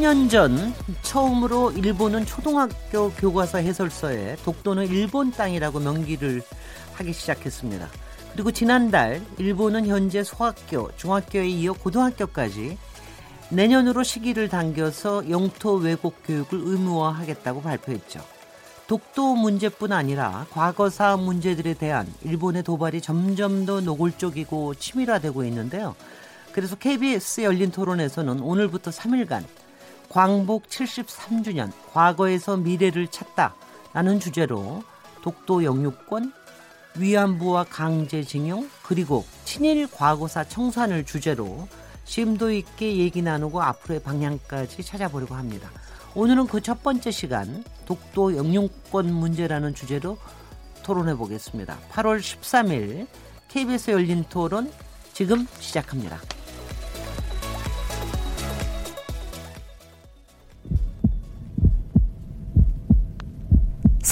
10년 전 처음으로 일본은 초등학교 교과서 해설서에 독도는 일본 땅이라고 명기를 하기 시작했습니다. 그리고 지난달 일본은 현재 소학교, 중학교에 이어 고등학교까지 내년으로 시기를 당겨서 영토 왜곡 교육을 의무화하겠다고 발표했죠. 독도 문제뿐 아니라 과거사 문제들에 대한 일본의 도발이 점점 더 노골적이고 치밀화되고 있는데요. 그래서 KBS 열린 토론에서는 오늘부터 3일간 광복 73주년 과거에서 미래를 찾다 라는 주제로 독도 영유권, 위안부와 강제징용 그리고 친일 과거사 청산을 주제로 심도 있게 얘기 나누고 앞으로의 방향까지 찾아보려고 합니다. 오늘은 그 첫 번째 시간 독도 영유권 문제라는 주제로 토론해 보겠습니다. 8월 13일 KBS 열린 토론 지금 시작합니다.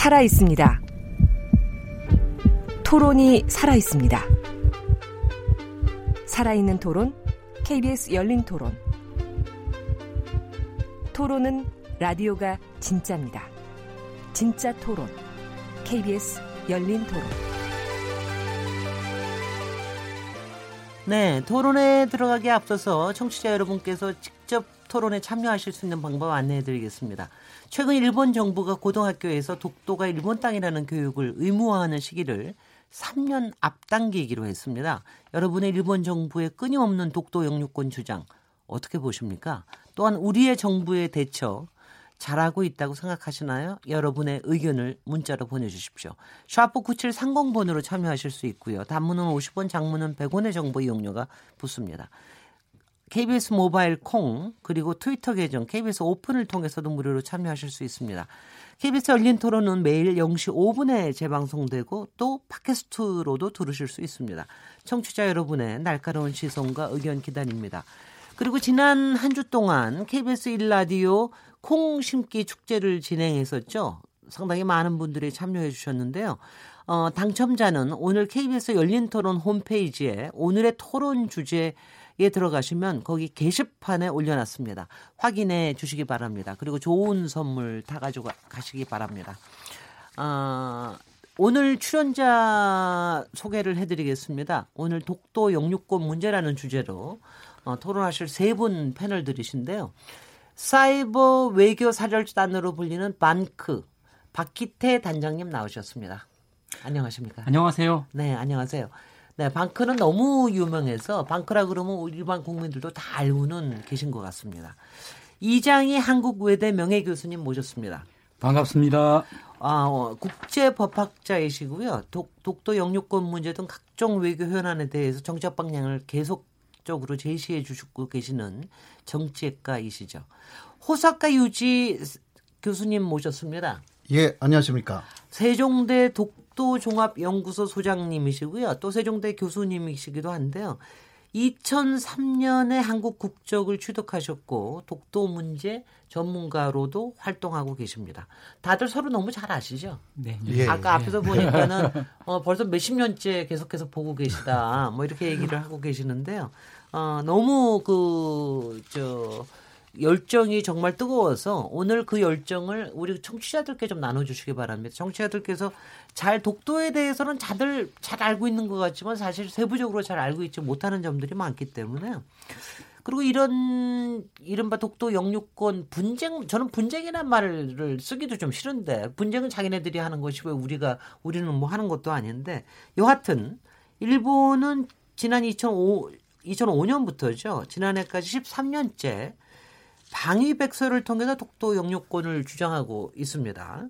살아 있습니다. 토론이 살아 있습니다. 살아있는 토론, KBS 열린 토론. 토론은 라디오가 진짜입니다. 진짜 토론, KBS 열린 토론. 네, 토론에 들어가기 앞서서 청취자 여러분께서 직접 토론에 참여하실 수 있는 방법 안내해 드리겠습니다. 최근 일본 정부가 고등학교에서 독도가 일본 땅이라는 교육을 의무화하는 시기를 3년 앞당기기로 했습니다. 여러분의 일본 정부의 끊임없는 독도 영유권 주장 어떻게 보십니까? 또한 우리의 정부의 대처 잘하고 있다고 생각하시나요? 여러분의 의견을 문자로 보내주십시오. 샤프 9730번으로 참여하실 수 있고요. 단문은 50원, 장문은 100원의 정보 이용료가 붙습니다. KBS 모바일 콩 그리고 트위터 계정 KBS 오픈을 통해서도 무료로 참여하실 수 있습니다. KBS 열린 토론은 매일 0시 5분에 재방송되고 또 팟캐스트로도 들으실 수 있습니다. 청취자 여러분의 날카로운 시선과 의견 기다립니다. 그리고 지난 한 주 동안 KBS 1라디오 콩 심기 축제를 진행했었죠. 상당히 많은 분들이 참여해 주셨는데요. 어, 당첨자는 오늘 KBS 열린 토론 홈페이지에 오늘의 토론 주제 에 들어가시면 거기 게시판에 올려놨습니다. 확인해 주시기 바랍니다. 그리고 좋은 선물 다 가지고 가시기 바랍니다. 어, 오늘 출연자 소개를 해드리겠습니다. 오늘 독도 영유권 문제라는 주제로 어, 토론하실 세 분 패널들이신데요. 사이버 외교 사절단으로 불리는 반크 박기태 단장님 나오셨습니다. 안녕하십니까? 안녕하세요. 네, 안녕하세요. 네, 방크는 너무 유명해서 방크라 그러면 일반 국민들도 다 알고는 계신 것 같습니다. 이장희 한국외대 명예교수님 모셨습니다. 반갑습니다. 아, 어, 국제법학자이시고요. 독, 독도 영유권 문제 등 각종 외교 현안에 대해서 정책 방향을 계속적으로 제시해 주시고 계시는 정치학과이시죠. 호사카 유지 교수님 모셨습니다. 예, 안녕하십니까. 세종대 독 독도종합연구소 소장님이시고요. 또 세종대 교수님이시기도 한데요. 2003년에 한국 국적을 취득하셨고 독도 문제 전문가로도 활동하고 계십니다. 다들 서로 너무 잘 아시죠? 네. 예, 아까 앞에서 보니까는 어, 벌써 몇십 년째 계속해서 보고 계시다. 뭐 이렇게 얘기를 하고 계시는데요. 어, 너무 그 저 열정이 정말 뜨거워서 오늘 그 열정을 우리 청취자들께 좀 나눠주시기 바랍니다. 청취자들께서 잘 독도에 대해서는 다들 잘 알고 있는 것 같지만 사실 세부적으로 잘 알고 있지 못하는 점들이 많기 때문에 그리고 이런 이른바 독도 영유권 분쟁 저는 분쟁이란 말을 쓰기도 좀 싫은데 분쟁은 자기네들이 하는 것이고 우리가 우리는 뭐 하는 것도 아닌데 여하튼 일본은 지난 2005 2005년부터죠. 지난해까지 13년째 방위백서를 통해서 독도 영유권을 주장하고 있습니다.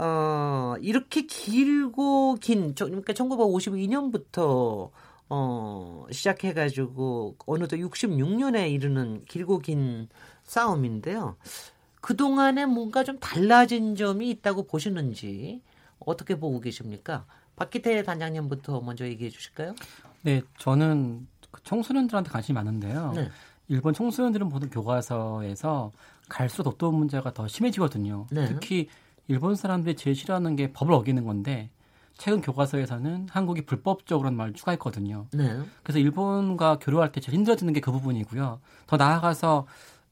어, 이렇게 길고 긴, 그러니까 1952년부터 어, 시작해가지고 어느덧 66년에 이르는 길고 긴 싸움인데요. 그동안에 뭔가 좀 달라진 점이 있다고 보시는지, 어떻게 보고 계십니까? 박기태 단장님부터 먼저 얘기해 주실까요? 네, 저는 그 청소년들한테 관심이 많은데요. 네. 일본 청소년들은 보통 교과서에서 갈수록 독도 문제가 더 심해지거든요. 네. 특히 일본 사람들이 제일 싫어하는 게 법을 어기는 건데 최근 교과서에서는 한국이 불법적으로는 말을 추가했거든요. 네. 그래서 일본과 교류할 때 제일 힘들어지는 게 그 부분이고요. 더 나아가서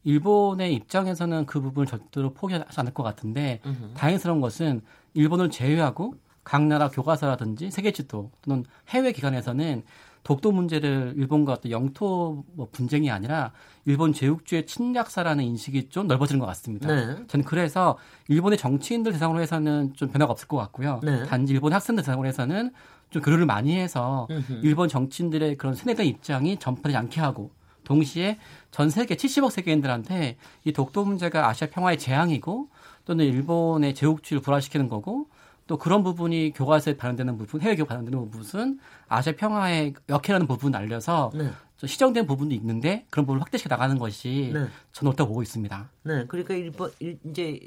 일본의 입장에서는 그 부분을 절대로 포기하지 않을 것 같은데 음흠. 다행스러운 것은 일본을 제외하고 각 나라 교과서라든지 세계 지도 또는 해외 기관에서는 독도 문제를 일본과 어떤 영토 뭐 분쟁이 아니라 일본 제국주의 침략사라는 인식이 좀 넓어지는 것 같습니다. 네. 저는 그래서 일본의 정치인들 대상으로 해서는 좀 변화가 없을 것 같고요. 네. 단지 일본 학생들 대상으로 해서는 좀 교류를 많이 해서 음흠. 일본 정치인들의 그런 세뇌된 입장이 전파되지 않게 하고 동시에 전 세계 70억 세계인들한테 이 독도 문제가 아시아 평화의 재앙이고 또는 일본의 제국주의를 불화시키는 거고 또 그런 부분이 교과서에 반영되는 부분, 해외 교과 반영되는 부분은 아시아 평화의 역해라는 부분을 알려서 네. 좀 시정된 부분도 있는데 그런 부분을 확대시켜 나가는 것이 네. 저는 옳다고 보고 있습니다. 네, 그러니까 일본 일- 이제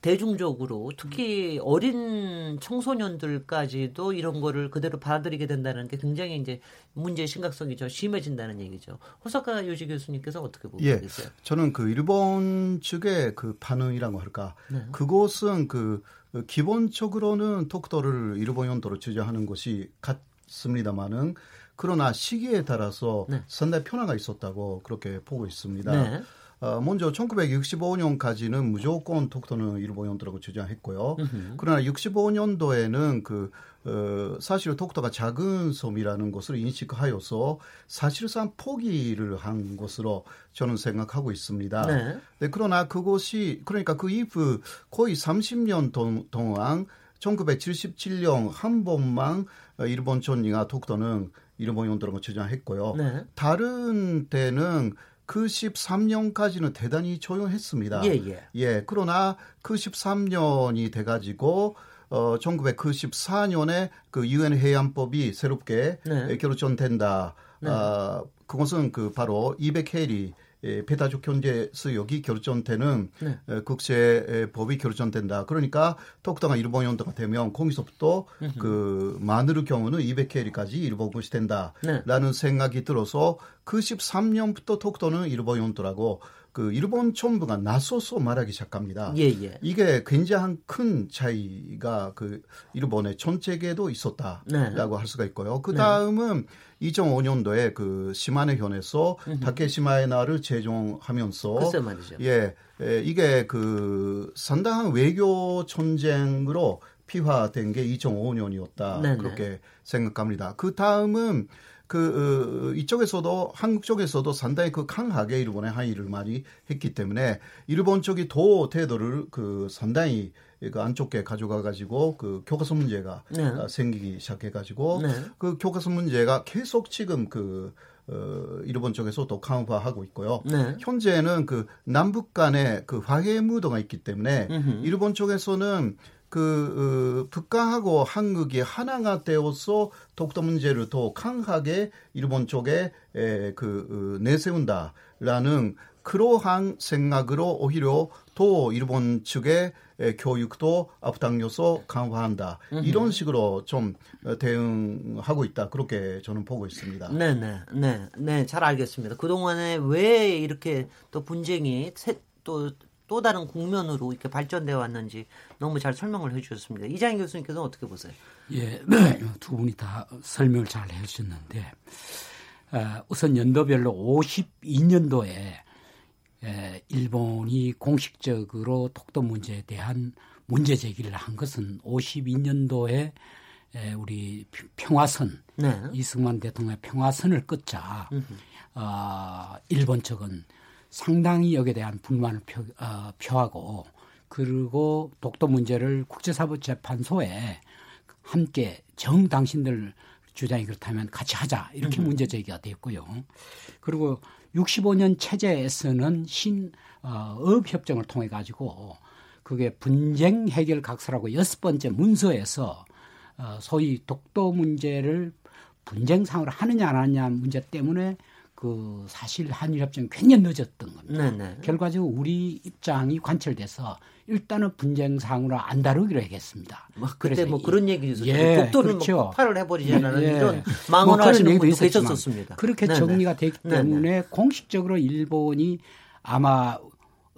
대중적으로 특히 어린 청소년들까지도 이런 거를 그대로 받아들이게 된다는 게 굉장히 이제 문제의 심각성이 좀 심해진다는 얘기죠. 호사카 요지 교수님께서 어떻게 보고 예. 계세요? 저는 그 일본 측의 그 반응이라고 할까. 네. 그곳은 그 기본적으로는 독도를 일본 연도로 주장하는 것이 같습니다만은 그러나 시기에 따라서 네. 상당히 변화가 있었다고 그렇게 보고 있습니다. 네. 어, 먼저 1965년까지는 무조건 독도는 일본 연도라고 주장했고요. 음흠. 그러나 65년도에는 그 어, 사실 독도가 작은 섬이라는 것을 인식하여서 사실상 포기를 한 것으로 저는 생각하고 있습니다. 네. 네, 그러나 그것이 그러니까 그 이후 거의 30년 동, 동안 1977년 한 번만 어, 일본 전리가 독도는 일본 연도라고 주장했고요. 네. 다른 때는 그 13년까지는 대단히 조용했습니다. 예, 예. 예, 그러나 그 13년이 돼가지고 어 1994년에 그 유엔 해양법이 새롭게 네. 결정된다. 네. 아 그것은 그 바로 200해리 배타적 경제 수역이 결정되는 네. 에, 국제 법이 결정된다. 그러니까 독도가 일본 연도가 되면 거기서부터 그 마늘 경우는 200해리까지 일본 것이 네. 된다라는 생각이 들어서 그 13년부터 독도는 일본 연도라고 그 일본 정부가 나서서 말하기 시작합니다. 예, 예. 이게 굉장히 큰 차이가 그 일본의 정책에도 있었다라고 네. 할 수가 있고요. 그 다음은 2005년도에 그 시마네 현에서 다케시마의 날을 제정하면서 글쎄 말이죠. 예, 예, 이게 그 상당한 외교 전쟁으로 피화된 게 2005년이었다 네네. 그렇게 생각합니다. 그 다음은 그 어, 이쪽에서도 한국 쪽에서도 상당히 그 강하게 일본의 항의를 많이 했기 때문에 일본 쪽이 도 태도를 그 상당히 그 안쪽에 가져가 가지고 그 교과서 문제가 네. 어, 생기기 시작해 가지고 네. 그 교과서 문제가 계속 지금 그 어, 일본 쪽에서도 강화하고 있고요. 네. 현재는 그 남북 간의 그 화해 무도가 있기 때문에 음흠. 일본 쪽에서는 그 어, 북한하고 한국이 하나가 되어서 독도 문제를 더 강하게 일본 쪽에 에, 그 어, 내세운다라는 그러한 생각으로 오히려 더 일본 측의 에, 교육도 앞당겨서 강화한다. 이런 식으로 좀 어, 대응하고 있다. 그렇게 저는 보고 있습니다. 네, 네, 네, 네, 잘 알겠습니다. 그 동안에 왜 이렇게 또 분쟁이 새- 또, 또 다른 국면으로 이렇게 발전되어 왔는지 너무 잘 설명을 해주셨습니다. 이장희 교수님께서 는 어떻게 보세요? 예, 두 분이 다 설명을 잘 해주셨는데 어, 우선 연도별로 52년도에 에, 일본이 공식적으로 독도 문제에 대한 문제 제기를 한 것은 52년도에 에, 우리 평- 평화선 네. 이승만 대통령의 평화선을 끊자 어, 일본 측은 상당히 여기에 대한 불만을 표, 어, 표하고 그리고 독도 문제를 국제사법재판소에 함께 정 당신들 주장이 그렇다면 같이 하자 이렇게 문제 제기가 됐고요. 그리고 65년 체제에서는 신 어, 업협정을 통해 가지고 그게 분쟁 해결 각서라고 여섯 번째 문서에서 어, 소위 독도 문제를 분쟁상으로 하느냐 안 하느냐 문제 때문에 그그 사실 한일 협정이 굉장히 늦었던 겁니다. 네네. 결과적으로 우리 입장이 관철돼서 일단은 분쟁상으로 안 다루기로 하겠습니다. 뭐 그때 뭐 이- 그런 얘기도 있었죠. 예, 독도를 그렇죠. 뭐 폭발을 해버리자는 예, 예. 이런 뭐 망언을 그런 하시는 얘기도 분도 있었지만 계셨었습니다. 그렇게 네네. 정리가 됐기 네네. 때문에 공식적으로 일본이 아마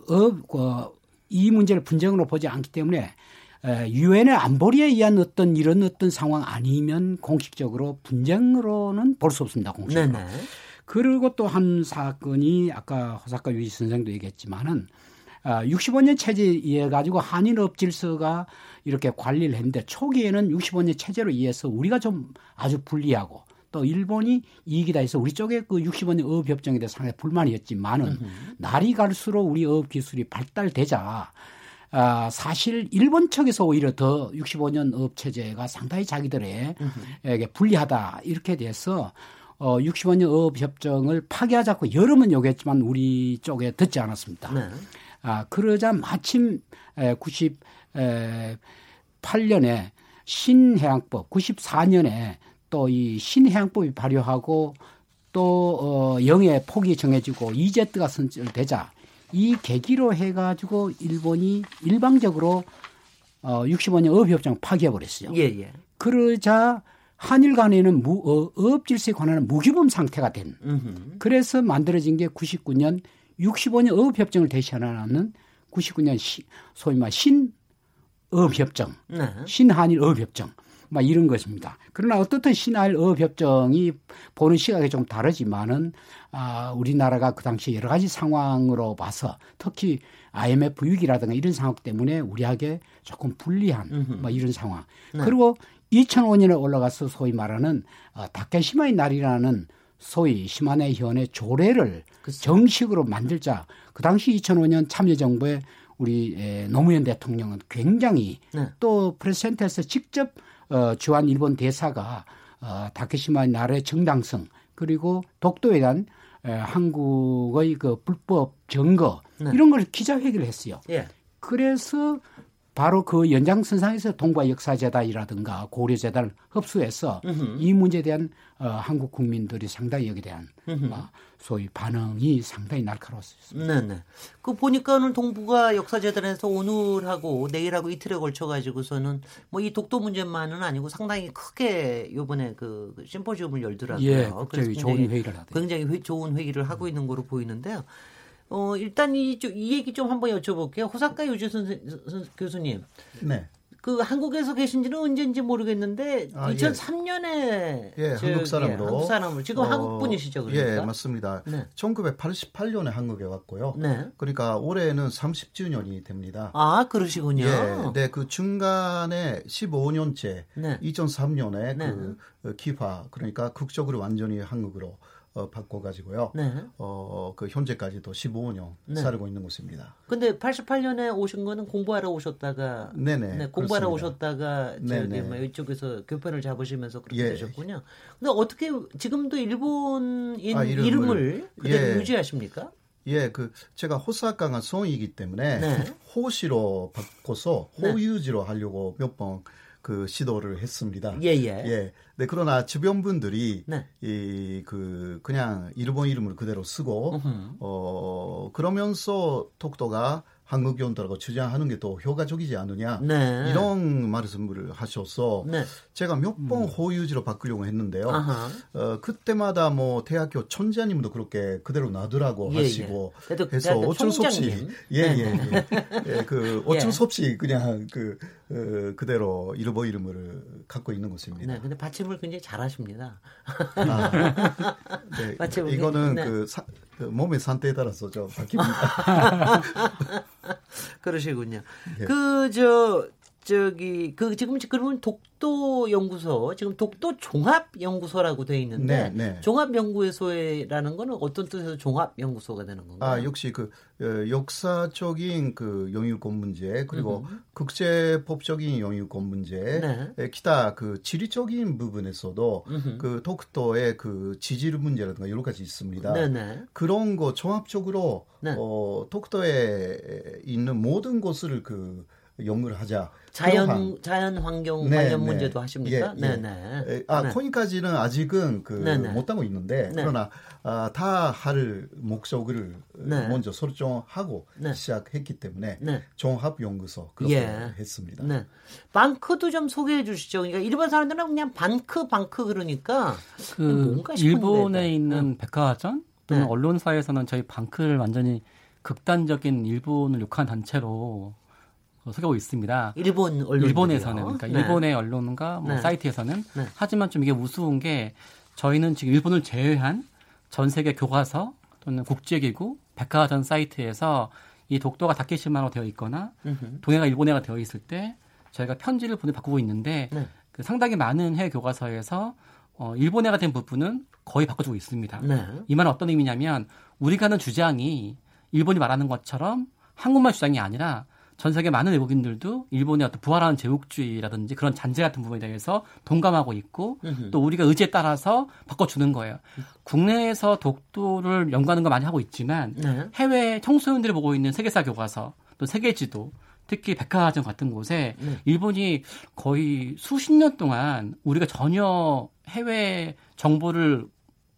어, 어, 이 문제를 분쟁으로 보지 않기 때문에 유엔의 안보리에 의한 어떤 이런 어떤 상황 아니면 공식적으로 분쟁으로는 볼 수 없습니다. 공식으로. 네네. 그리고 또 한 사건이 아까 호사카 유지 선생도 얘기했지만은 아, 65년 체제에 의해 가지고 한일 업 질서가 이렇게 관리를 했는데 초기에는 65년 체제로 의해서 우리가 좀 아주 불리하고 또 일본이 이익이 다 있어 우리 쪽에 그 65년 어업 협정에 대해서 상당히 불만이었지만은 날이 갈수록 우리 어업 기술이 발달되자 아, 사실 일본 측에서 오히려 더 65년 어업 체제가 상당히 자기들에게 불리하다 이렇게 돼서 어, 65년 어업 협정을 파기하자고 번 요구했지만 우리 쪽에 듣지 않았습니다. 네. 아, 그러자 마침 에, 98년에 신해양법, 94년에 또 이 신해양법이 발효하고 또 어, 영해 폭이 정해지고 이제트가 선출되자 이 계기로 해가지고 일본이 일방적으로 어, 65년 어업협정 파기해버렸어요. 예, 예. 그러자 한일 간에는 무, 어, 어업 질서에 관한 무규범 상태가 된 음흠. 그래서 만들어진 게 99년 65년 어업 협정을 대신하는 99년 시, 소위 말 신어업 협정, 네. 신한일 어업 협정, 막 이런 것입니다. 그러나 어떻든 신한일 어업 협정이 보는 시각이 좀 다르지만은 아, 우리나라가 그 당시 여러 가지 상황으로 봐서 특히 IMF 위기라든가 이런 상황 때문에 우리에게 조금 불리한 뭐 이런 상황. 네. 그리고 2005년에 올라가서 소위 말하는 어, 다케시마의 날이라는 소위 시마네 현의 조례를 그쵸. 정식으로 만들자. 그 당시 2005년 참여정부의 우리 에, 노무현 대통령은 굉장히 네. 또 프레센터에서 직접 어, 주한 일본 대사가 어, 다케시마의 날의 정당성 그리고 독도에 대한 에, 한국의 그 불법 증거 네. 이런 걸 기자회견을 했어요. 예. 그래서 바로 그 연장선상에서 동과 역사재단이라든가 고려재단을 흡수해서 음흠. 이 문제에 대한 어, 한국 국민들이 상당히 여기에 대한. 어, 소위 반응이 상당히 날카로웠습니다. 네네. 그 보니까는 동북아 역사재단에서 오늘하고 내일하고 이틀에 걸쳐 가지고서는 뭐 이 독도 문제만은 아니고 상당히 크게 요번에 그 심포지움을 열더라고요. 예, 굉장히 좋은 회의를 하대요. 굉장히 회- 좋은 회의를 하고 있는 거로 보이는데요. 어, 일단 이, 좀- 이 얘기 좀 한번 여쭤볼게요. 호사카 유지 선생, 선- 교수님. 네. 그 한국에서 계신 지는 언제인지 모르겠는데 아, 예. 2003년에 예, 한국 사람으로. 한국 사람으로 지금 어, 한국 분이시죠, 그러니까? 예, 맞습니다. 네. 1988년에 한국에 왔고요. 네. 그러니까 올해는 30주년이 됩니다. 아, 그러시군요. 예, 네, 그 중간에 15년째, 네. 2003년에 네. 그 어, 기화, 그러니까 극적으로 완전히 한국으로 어, 바꿔가지고요. 네. 어, 그 현재까지도 15년 네. 살고 있는 곳입니다. 근데 88년에 오신 거는 공부하러 오셨다가 네네. 네, 공부하러 그렇습니다. 오셨다가 저기 네네. 뭐 이쪽에서 교편을 잡으시면서 그렇게 예. 되셨군요. 근데 어떻게 지금도 일본인 아, 이름을, 이름을. 그대로 예. 유지하십니까? 예, 그 제가 호사카가 성이기 때문에 네. 호시로 바꿔서 네. 호유지로 하려고 몇번 그 시도를 했습니다. 예, 예. 예. 네, 그러나 주변 분들이 네. 이그 그냥 일본 이름을 그대로 쓰고. 어 그러면서 독도가 한국 연도라고 주장하는 게더 효과적이지 않느냐 네. 이런 말씀을 하셔서 네. 제가 몇 번 호유지로 바꾸려고 했는데요. 아하. 어 그때마다 뭐 대학교 천자님도 그렇게 그대로 놔두라고 예, 하시고 예. 해서 어쩔 수 없이 총장님. 예예예 네, 예, 그 어쩔 예. 수 없이 그냥 그 어, 그대로 일본 이름을 갖고 있는 곳입니다. 네, 근데 받침을 굉장히 잘하십니다. 아, 네, 마치 이거는 네. 그, 사- 그 몸의 상태에 따라서 좀 바뀝니다. 그러시군요. 예. 그저 저기 그 지금 그러면 독도 연구소 지금 독도 종합 연구소라고 돼 있는데 네, 네. 종합 연구소라는 거는 어떤 뜻에서 종합 연구소가 되는 건가요? 아 역시 그 어, 역사적인 그 영유권 문제 그리고 음. 국제법적인 영유권 문제, 네. 에, 기타 그 지리적인 부분에서도 음흠. 그 독도의 그 지질 문제라든가 여러 가지 있습니다. 네네. 그런 거 종합적으로 네. 어, 독도에 있는 모든 곳을 그 연구를 하자. 자연 그러한- 자연 환경 네, 관련 네. 문제도 하십니까? 예, 예. 네, 에, 아 네. 코인까지는 아직은 그 네, 네. 못하고 있는데 네. 그러나 아, 다 할 목적을 네. 먼저 설정하고 네. 시작했기 때문에 네. 종합 연구소 그렇게 예. 했습니다. 네. 방크도 좀 소개해 주시죠. 그러니까 일반 사람들은 그냥 반크 반크 그러니까 그 뭔가 싶은데, 일본에 네. 있는 백화점 또는 네. 언론사에서는 저희 방크를 완전히 극단적인 일본을 욕하는 단체로 어, 소개하고 있습니다. 일본 언론 일본에서는 그러니까 일본의 언론과 뭐 네. 사이트에서는 네. 하지만 좀 이게 우스운 게 저희는 지금 일본을 제외한 전 세계 교과서 또는 국제기구 백화점 사이트에서 이 독도가 다케시마로 되어 있거나 동해가 일본해가 되어 있을 때 저희가 편지를 보내 바꾸고 있는데 네. 그 상당히 많은 해외 교과서에서 어, 일본해가 된 부분은 거의 바꿔주고 있습니다. 네. 이 말은 어떤 의미냐면 우리가 하는 주장이 일본이 말하는 것처럼 한국말 주장이 아니라 전 세계 많은 외국인들도 일본의 어떤 부활하는 제국주의라든지 그런 잔재 같은 부분에 대해서 동감하고 있고 또 우리가 의지에 따라서 바꿔주는 거예요. 국내에서 독도를 연구하는 거 많이 하고 있지만 네. 해외 청소년들이 보고 있는 세계사 교과서 또 세계지도 특히 백화점 같은 곳에 네. 일본이 거의 수십 년 동안 우리가 전혀 해외 정보를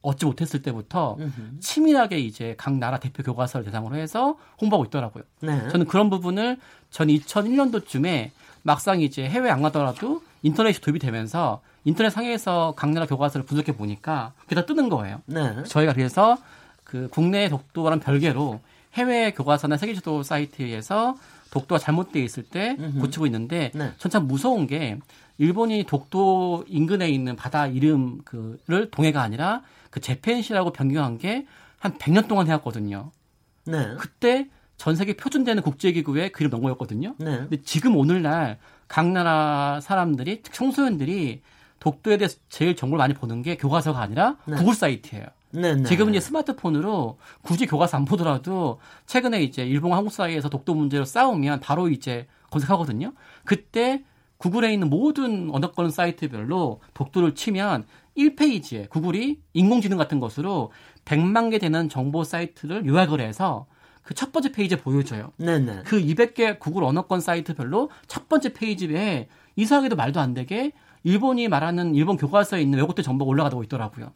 얻지 못했을 때부터 음흠. 치밀하게 이제 각 나라 대표 교과서를 대상으로 해서 홍보하고 있더라고요. 네. 저는 그런 부분을 전 2001년도쯤에 막상 이제 해외 안 가더라도 인터넷이 도입이 되면서 인터넷 상에서 각 나라 교과서를 분석해 보니까 그게 다 뜨는 거예요. 네. 저희가 그래서 그 국내 독도와는 별개로 해외 교과서나 세계지도 사이트에서 독도가 잘못되어 있을 때 음흠. 고치고 있는데 네. 전참 무서운 게 일본이 독도 인근에 있는 바다 이름 그를 동해가 아니라 그 재팬시라고 변경한 게 한 100년 동안 해왔거든요. 네. 그때 전 세계 표준되는 국제기구의 그 이름 넣은 거였거든요. 네. 근데 지금 오늘날 각 나라 사람들이 청소년들이 독도에 대해서 제일 정보를 많이 보는 게 교과서가 아니라 네. 구글 사이트예요. 네. 네. 지금 이제 스마트폰으로 굳이 교과서 안 보더라도 최근에 이제 일본과 한국 사이에서 독도 문제로 싸우면 바로 이제 검색하거든요. 그때 구글에 있는 모든 언어권 사이트별로 독도를 치면 1페이지에 구글이 인공지능 같은 것으로 100만 개 되는 정보 사이트를 요약을 해서 그 첫 번째 페이지에 보여줘요. 네. 네. 그 200개 구글 언어권 사이트별로 첫 번째 페이지에 이상하게도 말도 안 되게 일본이 말하는 일본 교과서에 있는 왜곡된 정보가 올라가고 있더라고요.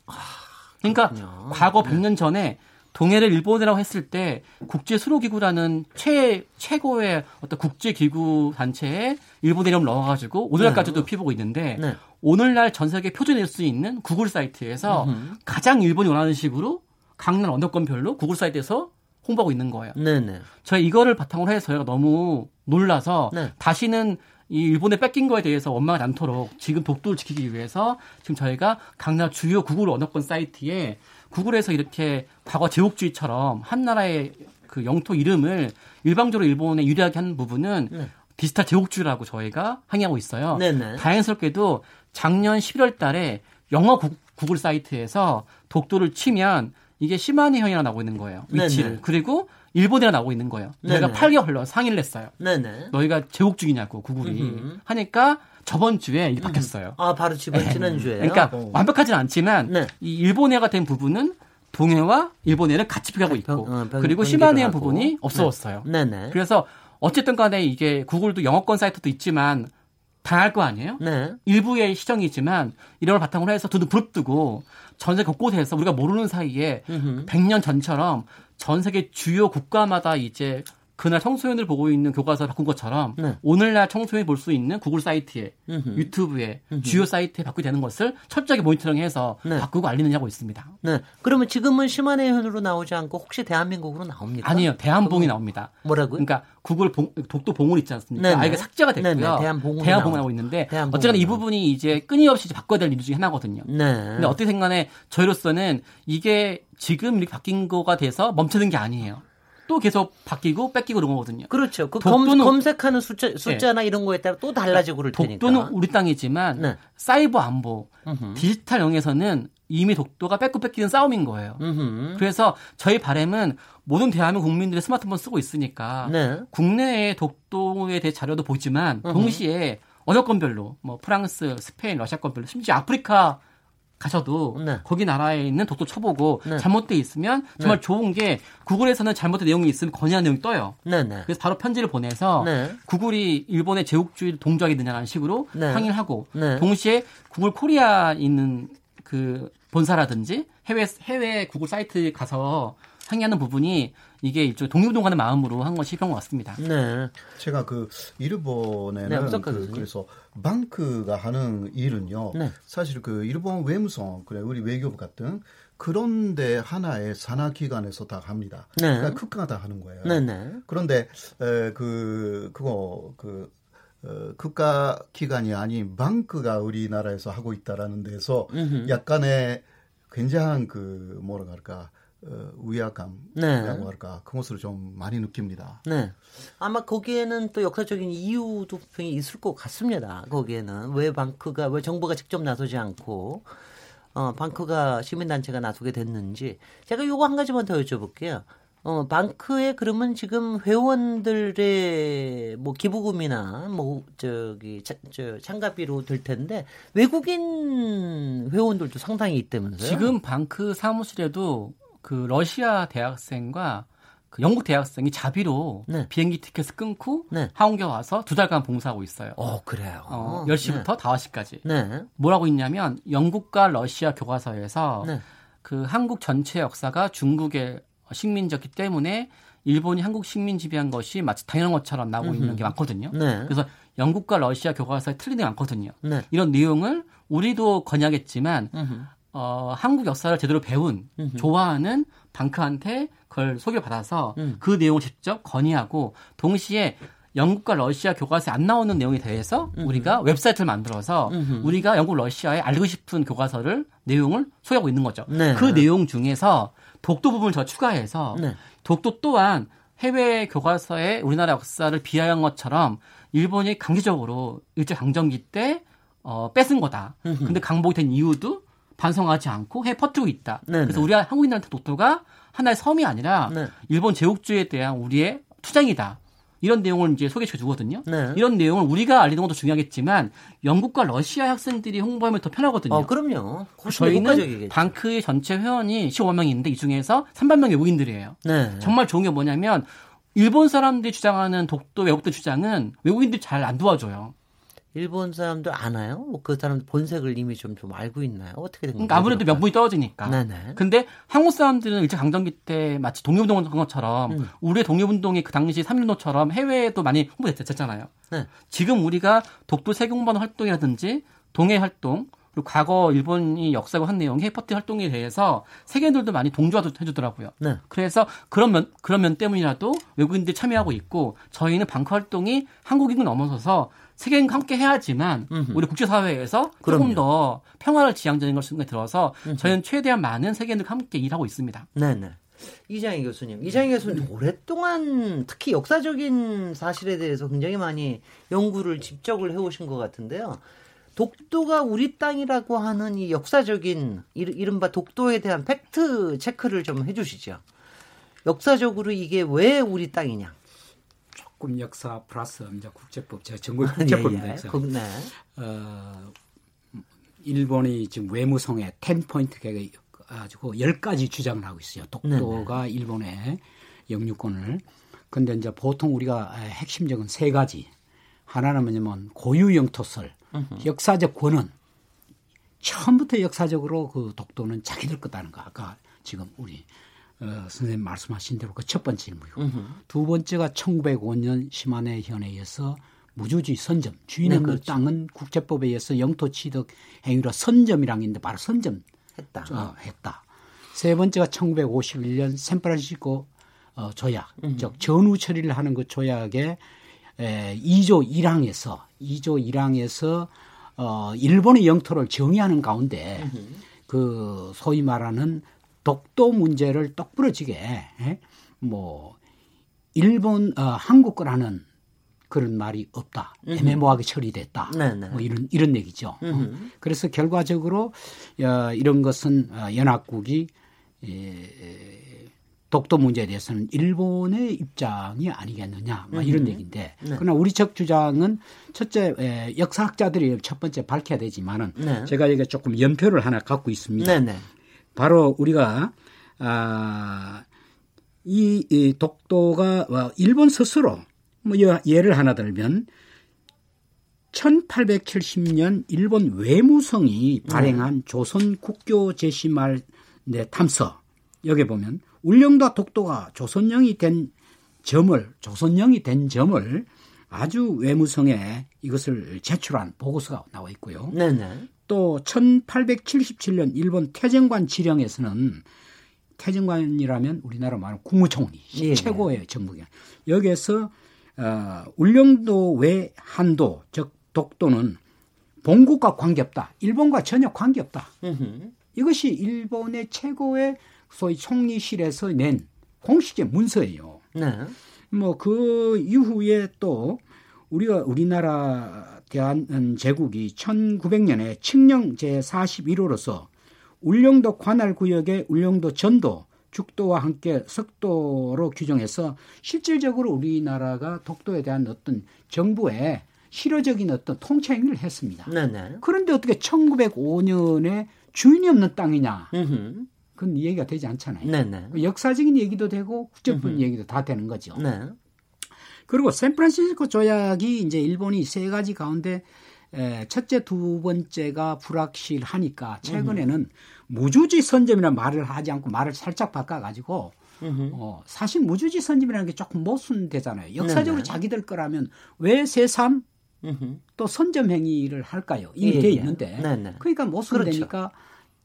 그러니까 그렇군요. 과거 100년 전에 동해를 일본이라고 했을 때 국제 수로기구라는 최 최고의 어떤 국제 기구 단체에 일본 이름을 넣어가지고 오늘날까지도 피보고 있는데 네. 오늘날 전 세계 표준일 수 있는 구글 사이트에서 가장 일본이 원하는 식으로 각 나라 언어권별로 구글 사이트에서 홍보하고 있는 거예요. 네. 네. 저희 이거를 바탕으로 해서 저희가 너무 놀라서 네. 다시는 이 일본에 뺏긴 거에 대해서 원망하지 않도록 지금 독도를 지키기 위해서 지금 저희가 각 나라 주요 구글 언어권 사이트에 구글에서 이렇게 과거 제국주의처럼 한 나라의 그 영토 이름을 일방적으로 일본에 유리하게 하는 부분은 네. 디지털 제국주의라고 저희가 항의하고 있어요. 네네. 다행스럽게도 작년 11월 달에 영어 구, 구글 사이트에서 독도를 치면 이게 시마네현이라 나오고 있는 거예요. 위치를. 네네. 그리고 일본이라 나오고 있는 거예요. 저희가 네네. 8개월 흘러 상의를 했어요. 네. 네. 너희가 제국주의냐고 구글이 음흠. 하니까 저번 주에 이게 바뀌었어요. 아, 바로 지난 지난 주에요. 그러니까 어. 완벽하지는 않지만 네. 이 일본해가 된 부분은 동해와 일본해를 같이 표기하고 있고 병- 어, 병- 그리고 하고. 부분이 없어졌어요. 네. 네. 그래서 어쨌든 간에 이게 구글도 영어권 사이트도 있지만 당할 거 아니에요? 네. 일부의 시정이지만 이런 걸 바탕으로 해서 두두 부릅뜨고 전 세계 곳곳에서 우리가 모르는 사이에 음흠. 100년 전처럼 전 세계 주요 국가마다 이제 그날 청소년을 보고 있는 교과서를 바꾼 것처럼 네. 오늘날 청소년이 볼 수 있는 구글 사이트에 음흠. 유튜브에 주요 사이트에 바꾸게 되는 것을 철저하게 모니터링해서 네. 바꾸고 알리는 하고 있습니다. 네. 그러면 지금은 시마네현으로 나오지 않고 혹시 대한민국으로 나옵니까? 아니요, 대한봉이 나옵니다. 뭐라고요? 그러니까 구글 봉, 독도 봉을 있지 않습니까? 네네. 아, 이게 삭제가 됐고요. 네네, 대한봉으로 대한봉이 나오죠. 나오고 있는데 어쨌거나 이. 부분이 이제 끊임없이 이제 바꿔야 될 일 중에 하나거든요. 네. 근데 어떻게 생각에 저희로서는 이게 지금 이렇게 바뀐 거가 돼서 멈추는 게 아니에요. 또 계속 바뀌고 뺏기고 그런 거거든요. 그렇죠. 그 독도는- 예. 검, 색하는 숫자, 숫자나 이런 거에 따라 또 달라지고 그럴 테니까. 독도는 우리 땅이지만 네. 사이버 안보, 음흠. 디지털 영역에서는 이미 독도가 뺏고 뺏기는 싸움인 거예요. 음흠. 그래서 저희 바람은 모든 대한민국 국민들이 스마트폰 쓰고 있으니까 네. 국내의 독도에 대해 자료도 보지만 동시에 언어권별로 뭐 프랑스, 스페인, 러시아권별로 심지어 아프리카 가셔도 네. 거기 나라에 있는 독도 쳐보고 네. 잘못돼 있으면 정말 좋은 게 구글에서는 잘못된 내용이 있으면 건의한 내용이 떠요. 네네. 그래서 바로 편지를 보내서 네. 구글이 일본의 제국주의를 동조하게 되냐는 식으로 네. 항의를 하고 네. 동시에 구글 코리아 있는 그 본사라든지 해외 해외 구글 사이트 가서 항의하는 부분이 이게 일종의 독립운동하는 마음으로 한 것이 필요한 것 같습니다. 네. 제가 그 일본에는 네, 그? 그래서 방크가 하는 일은요. 네. 사실 그 일본 외무성 그래 우리 외교부 같은 그런데 하나의 산하 기관에서 다 합니다. 네. 그러니까 국가가 다 하는 거예요. 네네. 그런데 에, 그 그거 그 어, 국가 기관이 아닌 방크가 우리나라에서 하고 있다라는 데서 음흠. 약간의 굉장한 그 뭐라 어, 위화감이라고 네. 할까 그것을 좀 많이 느낍니다. 네. 아마 거기에는 또 역사적인 이유도 분명히 있을 것 같습니다. 거기에는 왜 방크가 왜 정부가 직접 나서지 않고 어 방크가 시민단체가 나서게 됐는지 제가 요거 한 가지만 더 여쭤볼게요. 어 방크에 그러면 지금 회원들의 뭐 기부금이나 뭐 저기 차, 저 참가비로 들 텐데 외국인 회원들도 상당히 있다면서요? 지금 방크 사무실에도 그 러시아 대학생과 그 영국 대학생이 자비로 네. 비행기 티켓을 끊고 네. 항공기 와서 두 달간 봉사하고 있어요. 어 그래요. 어, 10시부터 5시까지. 네. 네. 뭐라고 있냐면 영국과 러시아 교과서에서 네. 그 한국 전체 역사가 중국의 식민지였기 때문에 일본이 한국 식민 지배한 것이 마치 당연한 것처럼 나오고 있는 게 많거든요. 네. 그래서 영국과 러시아 교과서에 틀린 게 많거든요. 네. 이런 내용을 우리도 건의하겠지만 음흠. 어, 한국 역사를 제대로 배운 음흠. 좋아하는 방크한테 그걸 소개를 받아서 음. 그 내용을 직접 건의하고 동시에 영국과 러시아 교과서에 안 나오는 내용에 대해서 우리가 웹사이트를 만들어서 음흠. 우리가 영국 러시아에 알고 싶은 교과서를 내용을 소개하고 있는 거죠. 네. 그 내용 중에서 독도 부분을 더 추가해서 네. 독도 또한 해외 교과서에 우리나라 역사를 비하한 것처럼 일본이 강제적으로 일제 강점기 때 어, 뺏은 거다. 근데 강복이 된 이유도 반성하지 않고 해 퍼뜨고 있다. 네네. 그래서 우리 한국인들한테 독도가 하나의 섬이 아니라 네. 일본 제국주의에 대한 우리의 투쟁이다. 이런 내용을 이제 소개시켜 주거든요. 네. 이런 내용을 우리가 알리는 것도 중요하겠지만 영국과 러시아 학생들이 홍보하면 더 편하거든요. 어, 그럼요. 더 효과적이겠죠. 저희는 방크의 전체 회원이 15만 명인데 이 중에서 300명 외국인들이에요. 네. 정말 좋은 게 뭐냐면 일본 사람들이 주장하는 독도 외국도 주장은 외국인들이 잘 안 도와줘요. 일본 사람들 아나요? 뭐 그 사람 본색을 이미 좀, 좀 알고 있나요? 어떻게 된 거예요? 그러니까 아무래도 명분이 떨어지니까. 네네. 근데 한국 사람들은 일제 강점기 때 마치 독립운동을 한 것처럼 음. 우리의 독립운동이 그 당시 3.1노처럼 해외에도 많이 홍보됐잖아요. 네. 지금 우리가 독도 세공반 활동이라든지 동해 활동 그리고 과거 일본이 역사고 한 내용 해퍼트 활동에 대해서 세계인들도 많이 동조해주더라고요. 네. 그래서 그런 면 그런 면 때문이라도 외국인들이 참여하고 있고 저희는 방크 활동이 한국인을 넘어서서 세계인과 함께 해야지만 음흠. 우리 국제사회에서 그럼요. 조금 더 평화를 지향적인 걸 생각이 들어서 저희는 최대한 많은 세계인들과 함께 일하고 있습니다. 네네. 이장희 교수님. 이장희 교수님 오랫동안 특히 역사적인 사실에 대해서 굉장히 많이 연구를 집적을 해오신 것 같은데요. 독도가 우리 땅이라고 하는 이 역사적인 이- 이른바 독도에 대한 팩트 체크를 좀 해주시죠. 역사적으로 이게 왜 우리 땅이냐? 조금 역사 플러스 이제 국제법 제가 전국. 그- 네. 어, 일본이 지금 외무성에 10포인트 가지고 10가지 주장을 하고 있어요. 독도가 일본의 영유권을. 근데 이제 보통 우리가 핵심적인 세 가지. 하나는 뭐냐면 고유 영토설, 역사적 권한. 처음부터 역사적으로 그 독도는 자기들 거다는 거. 아까 지금 우리 어, 선생님 말씀하신 대로 그 첫 번째 질문이고. 두 번째가 1905년 시마네 현에의해서 무주지 선점, 주인 네, 없는 그렇죠. 땅은 국제법에 의해서 영토 취득 행위로 선점이라는 게 있는데 바로 선점 했다. 어, 했다. 세 번째가 1951년 샌프란시스코 어, 조약, 즉 전후 처리를 하는 그 조약의 에, 2조 1항에서 2조 1항에서 어, 일본의 영토를 정의하는 가운데 그 소위 말하는 독도 문제를 똑부러지게 에? 뭐 일본 어, 한국 거라는 그런 말이 없다. 애매모호하게 처리됐다. 네네. 뭐 이런 이런 얘기죠. 어. 그래서 결과적으로 어, 이런 것은 어, 연합국이 에, 독도 문제에 대해서는 일본의 입장이 아니겠느냐 뭐 이런 얘기인데 네. 그러나 우리 적 주장은 첫째 에, 역사학자들이 첫 번째 밝혀야 되지만은 네. 제가 여기 조금 연표를 하나 갖고 있습니다. 네네. 네. 바로 우리가 아, 이, 이 독도가 어, 일본 스스로 뭐 예를 하나 들면 1870년 일본 외무성이 발행한 네. 조선 국교 제시말 네, 탐서 여기 보면 울릉도 독도가 조선령이 된 점을 조선령이 된 점을 아주 외무성에 이것을 제출한 보고서가 나와 있고요. 네네. 또 1877년 일본 태정관 지령에서는 태정관이라면 우리나라 말하는 국무총리 예, 최고의 정부기관 여기에서 어, 울릉도 외 한도 즉 독도는 본국과 관계없다. 일본과 전혀 관계없다. 으흠. 이것이 일본의 최고의 소위 총리실에서 낸 공식의 문서예요. 네. 뭐그 이후에 또 우리가 우리나라 대한 제국이 1900년에 칙령 제41호로서 울릉도 관할 구역의 울릉도 전도 죽도와 함께 석도로 규정해서 실질적으로 우리나라가 독도에 대한 어떤 정부의 실효적인 어떤 통치 행위를 했습니다. 네네. 그런데 어떻게 1905년에 주인이 없는 땅이냐? 으흠. 그건 얘기가 되지 않잖아요. 네네. 그 역사적인 얘기도 되고 국제적인 얘기도 다 되는 거죠. 네. 그리고 샌프란시스코 조약이 이제 일본이 세 가지 가운데 에, 첫째, 두 번째가 불확실하니까 최근에는. 무주지 선점이라는 말을 하지 않고 말을 살짝 바꿔가지고 어, 사실 무주지 선점이라는 게 조금 모순되잖아요. 역사적으로 네네. 자기들 거라면 왜 새삼 또 선점 행위를 할까요? 이게 예, 돼 예. 있는데 네네. 그러니까 모순되니까 그렇죠.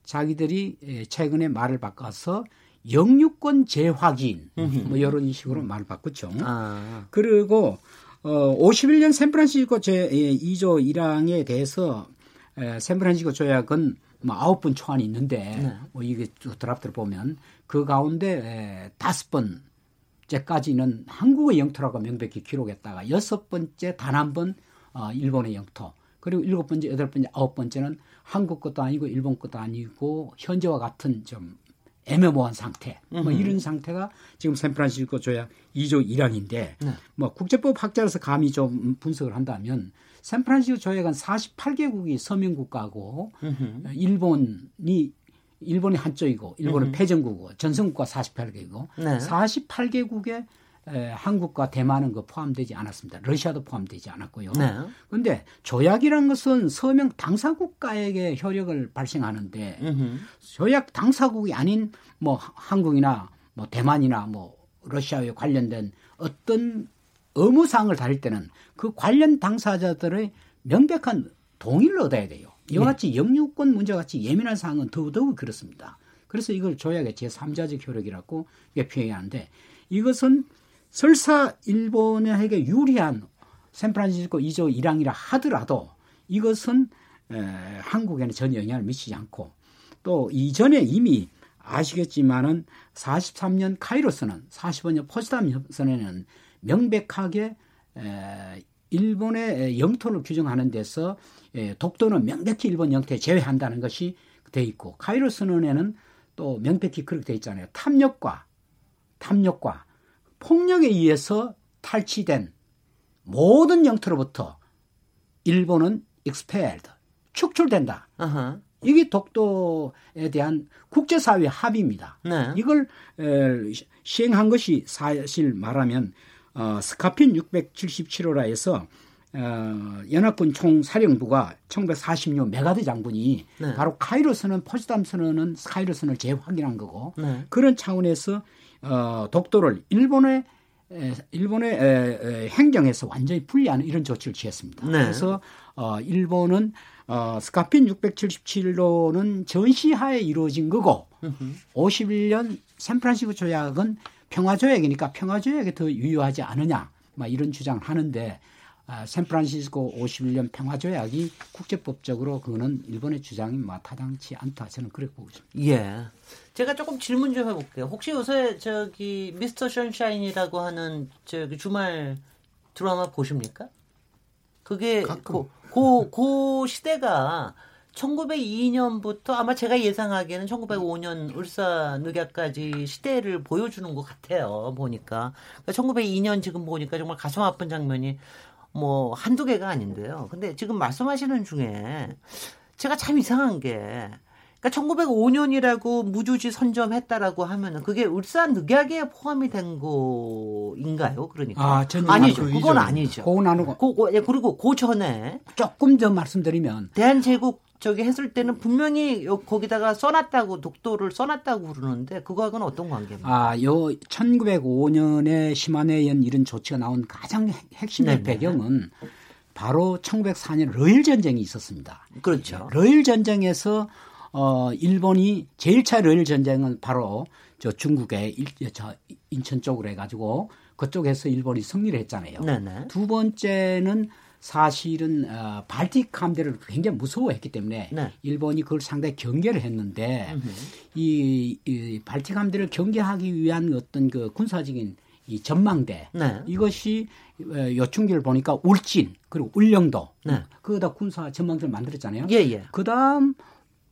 자기들이 예, 최근에 말을 바꿔서 영유권 재확인 뭐 이런 식으로 말을 바꿨죠. 아. 그리고 어 51년 샌프란시스코 제 2조 1항에 대해서 에, 샌프란시스코 조약은 뭐 아홉 번 초안이 있는데 네. 뭐 이게 드랍트를 보면 그 가운데 다섯 번째까지는 한국의 영토라고 명백히 기록했다가 여섯 번째 단 한 번 어, 일본의 영토 그리고 일곱 번째, 여덟 번째, 아홉 번째는 한국 것도 아니고 일본 것도 아니고 현재와 같은 좀 애매모호한 상태. 뭐 이런 상태가 지금 샌프란시스코 조약 2조 1항인데 네. 뭐 국제법 학자로서 감히 좀 분석을 한다면 샌프란시스코 조약은 48개국이 서명 국가고 일본이 일본이 한쪽이고 일본은 패전국이고 전성국가 48개국이고 네. 48개국의 에, 한국과 대만은 그 포함되지 않았습니다. 러시아도 포함되지 않았고요. 그런데 네. 조약이란 것은 서명 당사국가에게 효력을 발생하는데 으흠. 조약 당사국이 아닌 뭐 한국이나 뭐 대만이나 뭐 러시아에 관련된 어떤 의무사항을 다룰 때는 그 관련 당사자들의 명백한 동의를 얻어야 돼요. 이와 네. 같이 영유권 문제와 같이 예민한 사항은 더더욱 그렇습니다. 그래서 이걸 조약의 제3자적 효력이라고 표현하는데 이것은 설사 일본에게 유리한 샌프란시스코 2조 1항이라 하더라도 이것은 에, 한국에는 전혀 영향을 미치지 않고 또 이전에 이미 아시겠지만은 43년 카이로스는 45년 포츠담 협선에는 명백하게 에, 일본의 영토를 규정하는 데서 에, 독도는 명백히 일본 영토에 제외한다는 것이 돼 있고 카이로스는에는 또 명백히 그렇게 돼 있잖아요. 탐욕과 탐욕과 폭력에 의해서 탈취된 모든 영토로부터 일본은 expelled, 축출된다. Uh-huh. 이게 독도에 대한 국제사회 합의입니다. 네. 이걸 에, 시행한 것이 사실 말하면 어, SCAPIN 677호라 해서 어, 연합군 총사령부가 1946 맥아더 장군이 네. 바로 카이로 선언, 포츠담 선언은 카이로 선언을 재확인한 거고 네. 그런 차원에서 어, 독도를 일본의 에, 일본의 행정에서 완전히 분리하는 이런 조치를 취했습니다. 네. 그래서 어, 일본은 어, 스카핀 677호는 전시하에 이루어진 거고 으흠. 51년 샌프란시스코 조약은 평화조약이니까 평화조약에 더 유효하지 않느냐 막 이런 주장을 하는데 아, 샌프란시스코 51년 평화조약이 국제법적으로 그거는 일본의 주장이 뭐 타당치 않다 저는 그렇게 보고 있습니다. 예. 제가 조금 질문 좀 해볼게요. 혹시 요새 저기 미스터 션샤인이라고 하는 저기 주말 드라마 보십니까? 그게 고, 고, 고 시대가 1902년부터 아마 제가 예상하기에는 1905년 울산 늑약까지 시대를 보여주는 것 같아요. 보니까. 그러니까 1902년 지금 보니까 정말 가슴 아픈 장면이 뭐 한두 개가 아닌데요. 근데 지금 말씀하시는 중에 제가 참 이상한 게 그러니까 1905년이라고 무주지 선점했다라고 하면은 그게 울산 늑약에 포함이 된 거인가요? 그러니까 아, 전혀 아니죠. 그 그건. 아니죠. 그건 아니고 고, 고- 예, 그리고 그 전에 조금 더 말씀드리면 대한제국 저기 했을 때는 분명히 요- 거기다가 써놨다고 독도를 써놨다고 그러는데 그거하고는 어떤 관계입니까? 아, 요 1905년에 심한해연 이런 조치가 나온 가장 핵- 핵심의 네네. 배경은 바로 1904년 러일 전쟁이 있었습니다. 그렇죠. 러일 전쟁에서 어 일본이 제1차 러일 전쟁은 바로 저 중국의 일, 저 인천 쪽으로 해가지고 그쪽에서 일본이 승리를 했잖아요. 네네. 두 번째는 사실은 어, 발틱 함대를 굉장히 무서워했기 때문에 네. 일본이 그걸 상당히 경계를 했는데 이, 이 발틱 함대를 경계하기 위한 어떤 그 군사적인 이 전망대 네. 이것이 어, 요충지를 보니까 울진 그리고 울릉도 네. 그거다 군사 전망대를 만들었잖아요. 예, 예. 그다음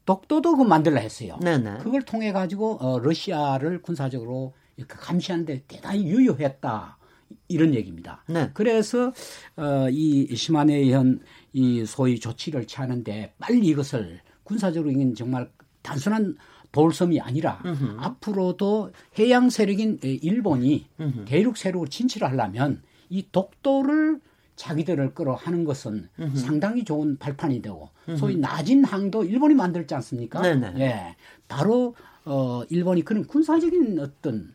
독도도 그 만들라 했어요. 네네. 그걸 통해 가지고 어, 러시아를 군사적으로 이렇게 감시하는데 대단히 유효했다 이런 얘기입니다. 네. 그래서 어, 이 시마네 현 이 소위 조치를 취하는데 빨리 이것을 군사적으로 이건 정말 단순한 돌섬이 아니라 앞으로도 해양 세력인 일본이 대륙 세력으로 진출을 하려면 이 독도를 자기들을 끌어하는 것은 상당히 좋은 발판이 되고 소위 낮은 항도 일본이 만들지 않습니까? 네네. 예, 바로 어 일본이 그런 군사적인 어떤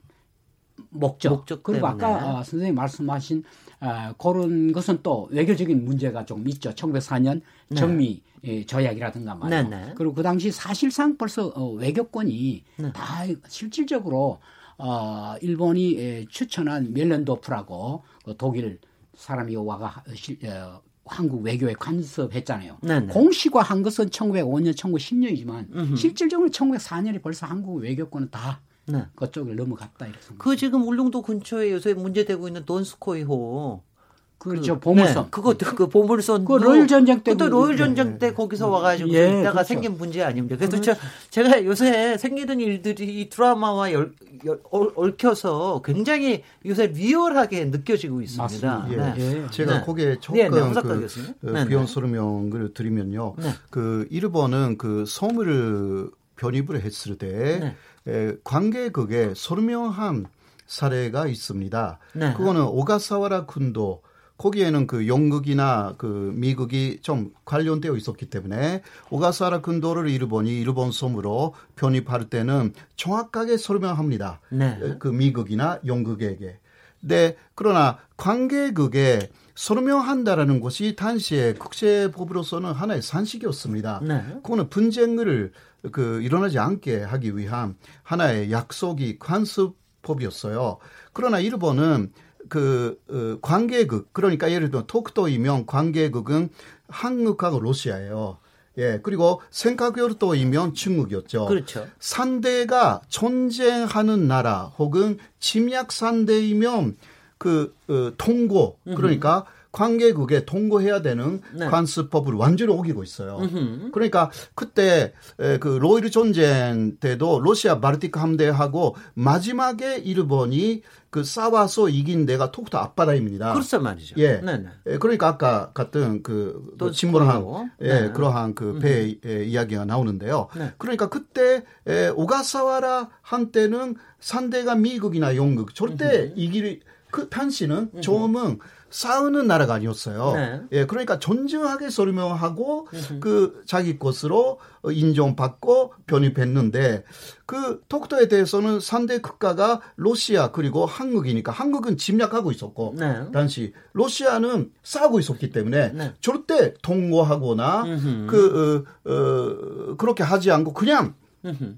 목적, 목적 그리고 때문에. 아까 아, 선생님 말씀하신 아, 그런 것은 또 외교적인 문제가 조금 있죠. 1904년 정미 예, 조약이라든가 말이요. 네 네. 그리고 그 당시 사실상 벌써 어, 외교권이 네. 다 실질적으로 어, 일본이 에, 추천한 멜렌도프라고 그 독일 사람이 와가 어, 실- 어, 한국 외교에 간섭했잖아요. 네네. 공식화한 것은 1905년, 1910년이지만 실질적으로 1904년에 벌써 한국 외교권은 다 네. 그쪽을 넘어갔다 이렇게 생각합니다. 그 지금 울릉도 근처에 요새 문제되고 있는 돈스코이호 그렇죠. 보물선. 네, 그것도 그 보물선 그 로일 전쟁 때 그것도 그- 로일 전쟁 때 거기서 와가지고 예, 있다가 그렇죠. 생긴 문제 아닙니까? 그래서 저, 제가 요새 생기는 일들이 이 드라마와 열, 열- 얽- 얽혀서 굉장히 요새 리얼하게 느껴지고 있습니다. 맞습니다. 네. 예. 제가 네. 거기에 조금 네, 네, 그 네, 비용 네. 설명을 드리면요. 네. 그 일본은 그 섬을 편입을 했을 때 네. 에, 관계국에 설명한 사례가 있습니다. 네. 그거는 오가사와라 군도 거기에는 그 영국이나 그 미국이 좀 관련되어 있었기 때문에 오가사와라 군도를 일본이 일본 섬으로 편입할 때는 정확하게 설명합니다. 네. 그 미국이나 영국에게. 네, 그러나 관계국에 설명한다라는 것이 당시에 국제법으로서는 하나의 산식이었습니다. 네. 그거는 분쟁을 그 일어나지 않게 하기 위한 하나의 약속이 관습법이었어요. 그러나 일본은 그 어, 관계국 그러니까 예를 들어 톡도이면 관계국은 한국하고 러시아예요. 예 그리고 생각열도이면 중국이었죠. 그렇죠. 상대가 전쟁하는 나라 혹은 침략 상대이면 그 어, 통고 그러니까 관계국에 통고해야 되는 네. 관습법을 완전히 어기고 있어요. 그러니까 그때 에, 그 로일 전쟁 때도 러시아 발틱 함대하고 마지막에 일본이 그 싸워서 이긴 데가 톡토 앞바다입니다. 그렇단 말이죠. 예. 네네. 예, 그러니까 아까 같은 그또 침몰한 스코어. 예, 네. 그러한 그배 이야기가 나오는데요. 네. 그러니까 그때 에, 오가사와라 한때는 상대가 미국이나 영국 절대 이길 그 당시는 좀은 싸우는 나라가 아니었어요. 네. 예, 그러니까 존중하게 설명하고 그 자기 것으로 인정받고 편입했는데 그 독도에 대해서는 상대 국가가 러시아 그리고 한국이니까 한국은 침략하고 있었고 네. 당시 러시아는 싸우고 있었기 때문에 네. 절대 통고하거나 그 어, 어, 그렇게 하지 않고 그냥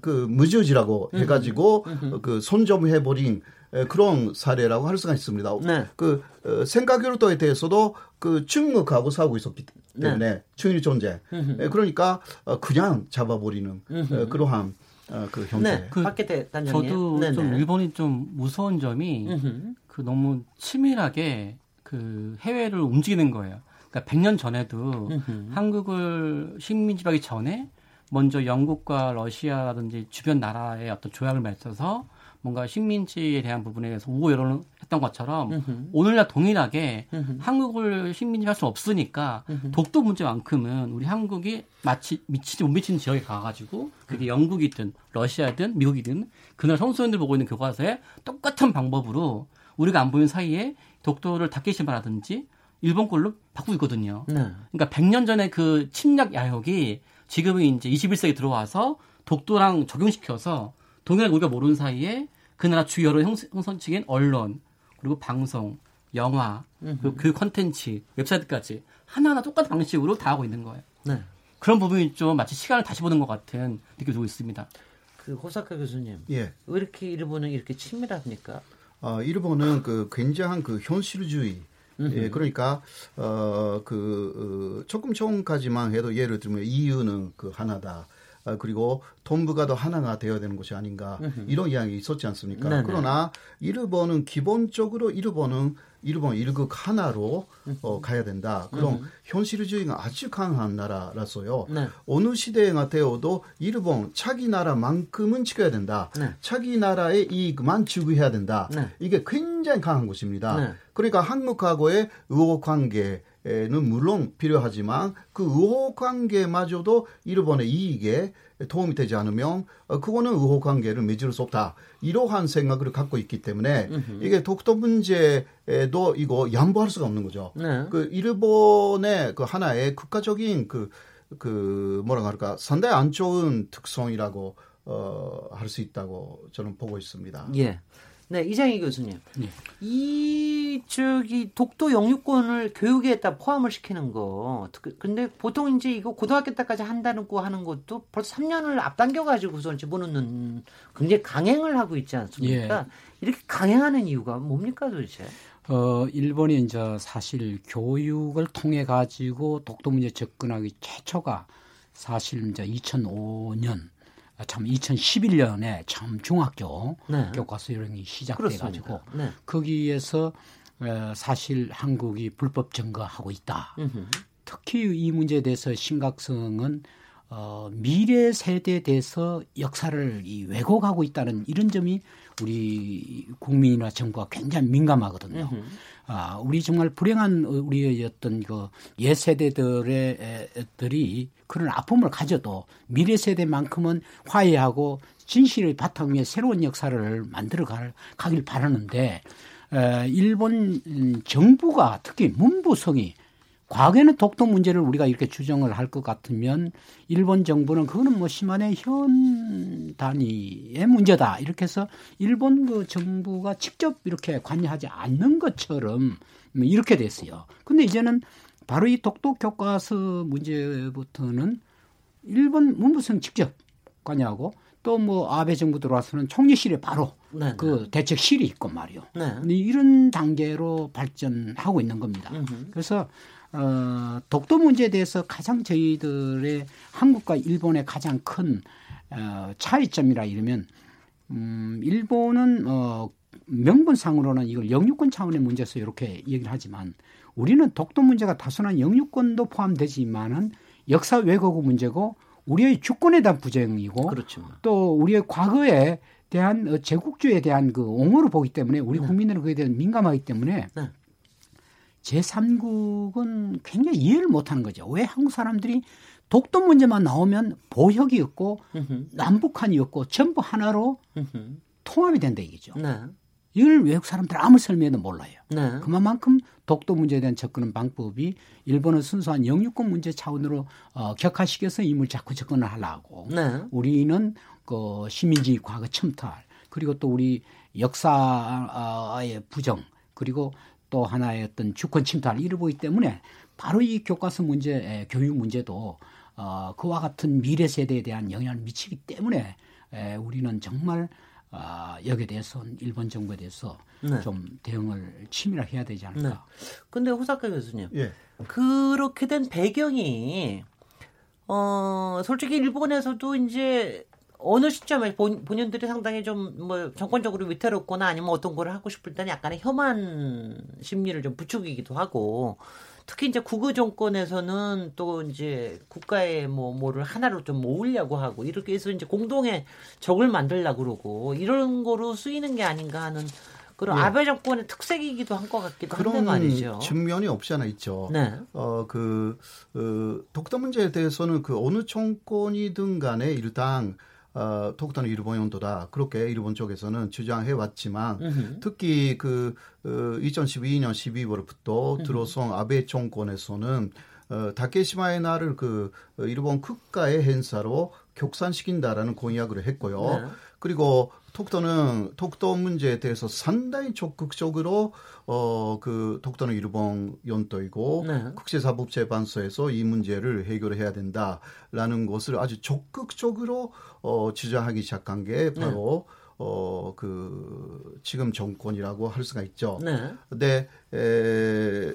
그 무저지라고 해가지고 그 손점해버린 에, 그런 사례라고 할 수가 있습니다. 네. 그 어, 생각교류도에 대해서도 그 중국하고 싸우고 있었기 때문에 중일 존재. 에, 그러니까 어, 그냥 잡아버리는 에, 그러한 어, 그 형태. 네. 그 박기태 단장님. 저도 네네. 좀 일본이 좀 무서운 점이 음흠. 그 너무 치밀하게 그 해외를 움직이는 거예요. 그러니까 100년 전에도 한국을 식민지하기 전에 먼저 영국과 러시아라든지 주변 나라의 어떤 조약을 맺어서 뭔가 식민지에 대한 부분에 대해서 우호 여론을 했던 것처럼 음흠. 오늘날 동일하게 음흠. 한국을 식민지 할 수 없으니까 음흠. 독도 문제만큼은 우리 한국이 마치 미치지 못 미치는 지역에 가가지고 그게 영국이든 러시아든 미국이든 그날 청소년들 보고 있는 교과서에 똑같은 방법으로 우리가 안 보이는 사이에 독도를 닫기심하라든지 일본 꼴로 바꾸고 있거든요. 네. 그러니까 100년 전에 그 침략 야욕이 지금은 이제 21세기 들어와서 독도랑 적용시켜서 동일하게 우리가 모르는 사이에 그 나라 주요 여론 형성층인 언론 그리고 방송, 영화, 그리고 그 컨텐츠, 웹사이트까지 하나하나 똑같은 방식으로 다 하고 있는 거예요. 네. 그런 부분이 좀 마치 시간을 다시 보는 것 같은 느낌이 들고 있습니다. 그 호사카 교수님, 예. 왜 이렇게 일본은 이렇게 치밀합니까? 어, 일본은 그 굉장한 그 현실주의 예, 그러니까 어그 어, 조금 전까지만 해도 예를 들면 이유는 그 하나다. 아, 그리고 동부가 더 하나가 되어야 되는 것이 아닌가 이런 이야기 있었지 않습니까? 네네. 그러나 일본은 기본적으로 일본은 일본 일극 하나로 어, 가야 된다. 그럼 음. 현실주의가 아주 강한 나라라서요. 네. 어느 시대가 되어도 일본 자기 나라만큼은 지켜야 된다. 네. 자기 나라의 이익만 추구해야 된다. 네. 이게 굉장히 강한 것입니다. 네. 그러니까 한국하고의 의혹 관계 는 물론 필요하지만 그 의혹 관계마저도 일본의 이익에 도움이 되지 않으면 어, 그거는 의혹 관계를 맺을 수 없다. 이러한 생각을 갖고 있기 때문에 이게 독도 문제에도 이거 양보할 수가 없는 거죠. 네. 그 일본의 그 하나의 국가적인 그, 그 뭐라 할까 상당히 안 좋은 특성이라고 어, 할 수 있다고 저는 보고 있습니다. 예. 네, 이장희 교수님. 네. 이 저기 독도 영유권을 교육에다 포함을 시키는 거. 근데 보통 이제 이거 고등학교 때까지 한다는 거 하는 것도 벌써 3년을 앞당겨 가지고서 집어넣는 굉장히 강행을 하고 있지 않습니까? 예. 이렇게 강행하는 이유가 뭡니까 도대체? 어, 일본이 이제 사실 교육을 통해 가지고 독도 문제 접근하기 최초가 사실 이제 2005년 아, 참 2011년에 참 중학교 네. 교과서 요령이 시작돼 가지고 네. 거기에서 어, 사실 한국이 불법 증거하고 있다. 음흠. 특히 이 문제에 대해서 심각성은 어, 미래 세대에 대해서 역사를 이 왜곡하고 있다는 이런 점이 우리 국민이나 정부가 굉장히 민감하거든요. 음흠. 아, 우리 정말 불행한 우리의 어떤 그옛 세대들의 들이 그런 아픔을 가져도 미래 세대만큼은 화해하고 진실의 바탕 위에 새로운 역사를 만들어 갈, 가길 바라는데 에, 일본 정부가 특히 문부성이 과거에는 독도 문제를 우리가 이렇게 주정을 할 것 같으면 일본 정부는 그거는 뭐 심한의 현 단위의 문제다 이렇게 해서 일본 그 정부가 직접 이렇게 관여하지 않는 것처럼 이렇게 됐어요. 근데 이제는 바로 이 독도 교과서 문제부터는 일본 문부성 직접 관여하고 또 뭐 아베 정부 들어와서는 총리실에 바로 네, 네. 그 대책실이 있고 말이요. 네. 이런 단계로 발전하고 있는 겁니다. 음흠. 그래서 어, 독도 문제에 대해서 가장 저희들의 한국과 일본의 가장 큰 어, 차이점이라 이러면 음, 일본은 어, 명분상으로는 이걸 영유권 차원의 문제에서 이렇게 얘기를 하지만 우리는 독도 문제가 다소한 영유권도 포함되지만은 역사 왜곡 문제고 우리의 주권에 대한 부정이고 그렇죠. 또 우리의 과거에 대한 어, 제국주의에 대한 그 옹호를 보기 때문에 우리 네. 국민들은 그에 대한 민감하기 때문에 네. 제3국은 굉장히 이해를 못하는 거죠. 왜 한국 사람들이 독도 문제만 나오면 보혁이 없고 남북한이 없고 전부 하나로 통합이 된다 이거죠. 네. 이걸 외국 사람들 아무리 설명해도 몰라요. 네. 그만큼 독도 문제에 대한 접근 방법이 일본은 순수한 영유권 문제 차원으로 어, 격화시켜서 임을 자꾸 접근을 하려고 네. 우리는 그 시민주의 과거 첨탈 그리고 또 우리 역사의 부정 그리고 또 하나의 어떤 주권 침탈을 이루보기 때문에 바로 이 교과서 문제, 교육 문제도 어, 그와 같은 미래 세대에 대한 영향을 미치기 때문에 에, 우리는 정말 어, 여기에 대해서 일본 정부에 대해서 네. 좀 대응을 치밀하게 해야 되지 않을까. 네. 근데 호사카 교수님, 예. 그렇게 된 배경이 어 솔직히 일본에서도 이제 어느 시점에 본, 본인들이 상당히 좀 뭐 정권적으로 위태롭거나 아니면 어떤 걸 하고 싶을 때는 약간의 혐한 심리를 좀 부추기기도 하고 특히 이제 국의 정권에서는 또 이제 국가의 뭐 뭐를 하나로 좀 모으려고 하고 이렇게 해서 이제 공동의 적을 만들려고 그러고 이런 거로 쓰이는 게 아닌가 하는 그런 예. 아베 정권의 특색이기도 한 것 같기도 한데 말이죠. 측면이 없지 않아 있죠. 네. 어, 그, 어, 독도 문제에 대해서는 그 어느 정권이든 간에 일단 어, 독도는 일본 영토다. 그렇게 일본 쪽에서는 주장해 왔지만. 특히 그 어, 2012년 12월부터 들어선 아베 정권에서는 어, 다케시마의 날을 그 어, 일본 국가의 행사로 격산시킨다라는 공약을 했고요. 네. 그리고 독도는 독도 문제에 대해서 상당히 적극적으로 어그 독도는 일본 연도이고 네. 국제사법재판소에서 이 문제를 해결해야 된다라는 것을 아주 적극적으로 어 주장하기 시작한 게 바로 어그 지금 정권이라고 할 수가 있죠. 네. 근데 에,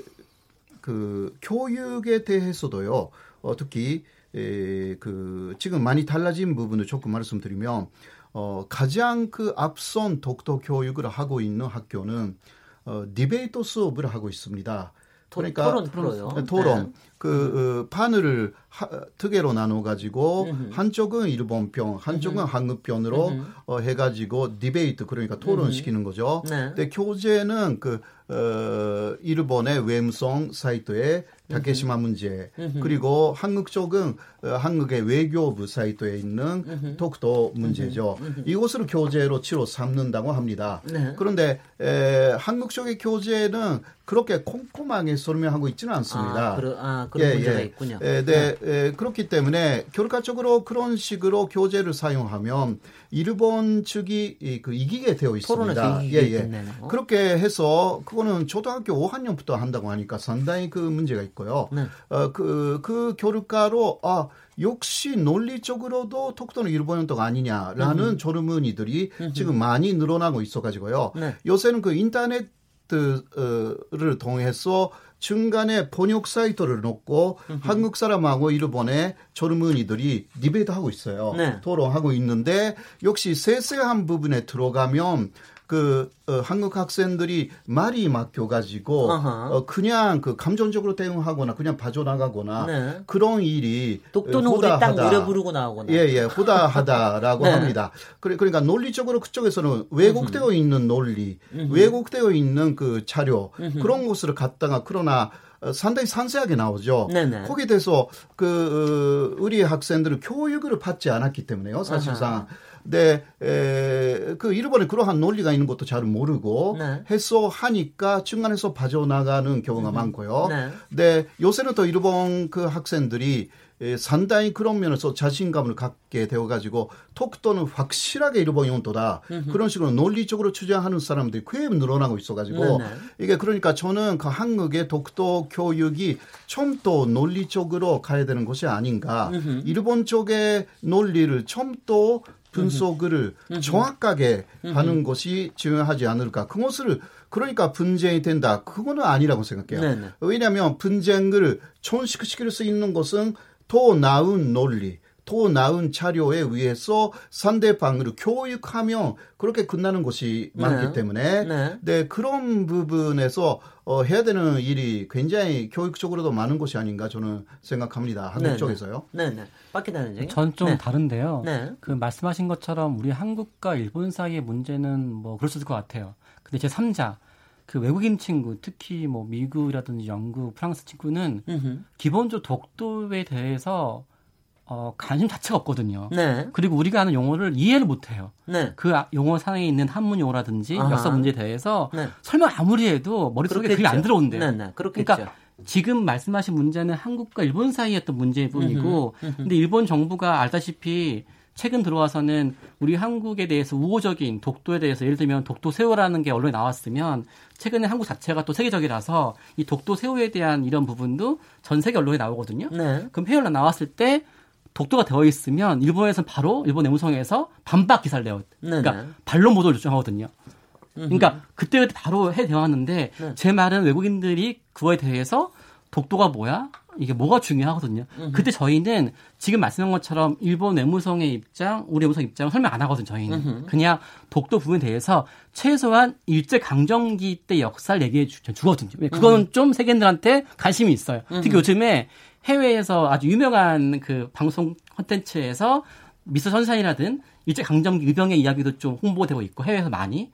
그 교육에 대해서도요. 어, 특히 에, 그 지금 많이 달라진 부분을 조금 말씀드리면 어, 가장 그 앞선 독도 교육을 하고 있는 학교는 어, debate 수업을 하고 있습니다. 토, 그러니까 토론 풀어요. 네, 토론 네. 그 어, 판을 하, 두 개로 나눠 가지고 음흠. 한쪽은 일본 편, 한쪽은 한국 편으로. 어, 해가지고 debate 그러니까 토론 시키는 거죠. 네. 근데 교재는 그 어, 일본의 외무성 사이트에 다케시마 문제 그리고 한국 쪽은 어, 한국의 외교부 사이트에 있는 독도 문제죠. 이것을 교재로 치로 삼는다고 합니다. 네. 그런데 에, 한국 쪽의 교재는 그렇게 꼼꼼하게 설명하고 있지는 않습니다. 아, 그러, 아, 그런 문제가 있군요. 예, 네, 에, 그렇기 때문에 결과적으로 그런 식으로 교재를 사용하면 일본 측이 이, 그 이기게 되어 있습니다. 토론에서 이기게 됐네요. 그렇게 해서 그 거는 초등학교 5학년부터 한다고 하니까 상당히 그 문제가 있고요. 네. 어, 그, 그 결과로 아 역시 논리적으로도 독도는 일본 연도가 아니냐라는 졸음문의들이 지금 많이 늘어나고 있어가지고요. 네. 요새는 그 인터넷을 통해서 중간에 번역 사이트를 놓고 한국 사람하고 일본의 젊은이들이 디베이트 하고 있어요. 네. 토론하고 있는데 역시 세세한 부분에 들어가면 그 어, 한국 학생들이 말이 막혀가지고 아하. 어, 그냥 그 감정적으로 대응하거나 그냥 빠져나가거나 네. 그런 일이 독도는 우리 땅 후다하다. 노래 부르고 나오거나. 예, 예, 후다하다라고 네. 합니다. 그래, 그러니까 논리적으로 그쪽에서는 왜곡되어 있는 논리, 왜곡되어 있는 그 자료, 그런 것을 갖다가 그러나 어, 상당히 상세하게 나오죠. 네네. 거기에 대해서 그 어, 우리 학생들은 교육을 받지 않았기 때문에요, 사실상. 근데 에, 그 일본에 그러한 논리가 있는 것도 잘 모르고 네. 해서 하니까 중간에서 빠져나가는 경우가 많고요. 네. 근데 요새는 또 일본 그 학생들이 에, 상당히 그런 면에서 자신감을 갖게 되어가지고 독도는 확실하게 일본 영토다 그런 식으로 논리적으로 주장하는 사람들이 꽤 늘어나고 있어가지고 네네. 이게 그러니까 저는 그 한국의 독도 교육이 좀더 논리적으로 가야 되는 것이 아닌가 일본 쪽의 논리를 좀더 분석을 정확하게 하는 것이 중요하지 않을까. 그것을 그러니까 분쟁이 된다. 그거는 아니라고 생각해요. 네네. 왜냐하면 분쟁을 촌식시킬 수 있는 것은 더 나은 논리, 더 나은 자료에 의해서 상대방을 교육하면 그렇게 끝나는 것이 많기 네. 때문에 네. 네, 그런 부분에서 어, 해야 되는 일이 굉장히 교육적으로도 많은 것이 아닌가 저는 생각합니다. 한국 네네. 쪽에서요. 네네. 박기다는 전좀 다른데요. 네. 그 말씀하신 것처럼 우리 한국과 일본 사이의 문제는 뭐 그럴 수 있을 것 같아요. 근데 제 3자 그 외국인 친구 특히 뭐 미국이라든지 영국, 프랑스 친구는 음흠. 기본적으로 독도에 대해서 어, 관심 자체가 없거든요. 네. 그리고 우리가 아는 용어를 이해를 못해요. 네. 그 아- 용어 상에 있는 한문 용어라든지 아하. 역사 문제에 대해서 네. 설명 아무리 해도 머릿속에 그게 안 들어온대요. 네 네. 그렇겠죠. 그러니까 지금 말씀하신 문제는 한국과 일본 사이였던 문제일 뿐이고, 근데 일본 정부가 알다시피 최근 들어와서는 우리 한국에 대해서 우호적인 독도에 대해서 예를 들면 독도 세호라는 게 언론에 나왔으면 최근에 한국 자체가 또 세계적이라서 이 독도 세호에 대한 이런 부분도 전 세계 언론에 나오거든요. 네. 그럼 해외로 나왔을 때 독도가 되어 있으면 일본에서는 바로 일본 내무성에서 반박 기사를 내요. 그러니까. 반론 보도를 요청하거든요. 그러니까 그때 바로 해 대응하는데 네. 제 말은 외국인들이 그거에 대해서 독도가 뭐야? 이게 뭐가 중요하거든요. 그때 저희는 지금 말씀한 것처럼 일본 외무성의 입장, 우리 외무성 입장을 설명 안 하거든요. 저희는 그냥 독도 부분에 대해서 최소한 일제 강점기 때 역사를 얘기해 주, 주거든요. 그거는 좀 세계인들한테 관심이 있어요. 특히 요즘에 해외에서 아주 유명한 그 방송 콘텐츠에서 미스 선샤인이라든 일제 강점기 의병의 이야기도 좀 홍보되고 있고 해외에서 많이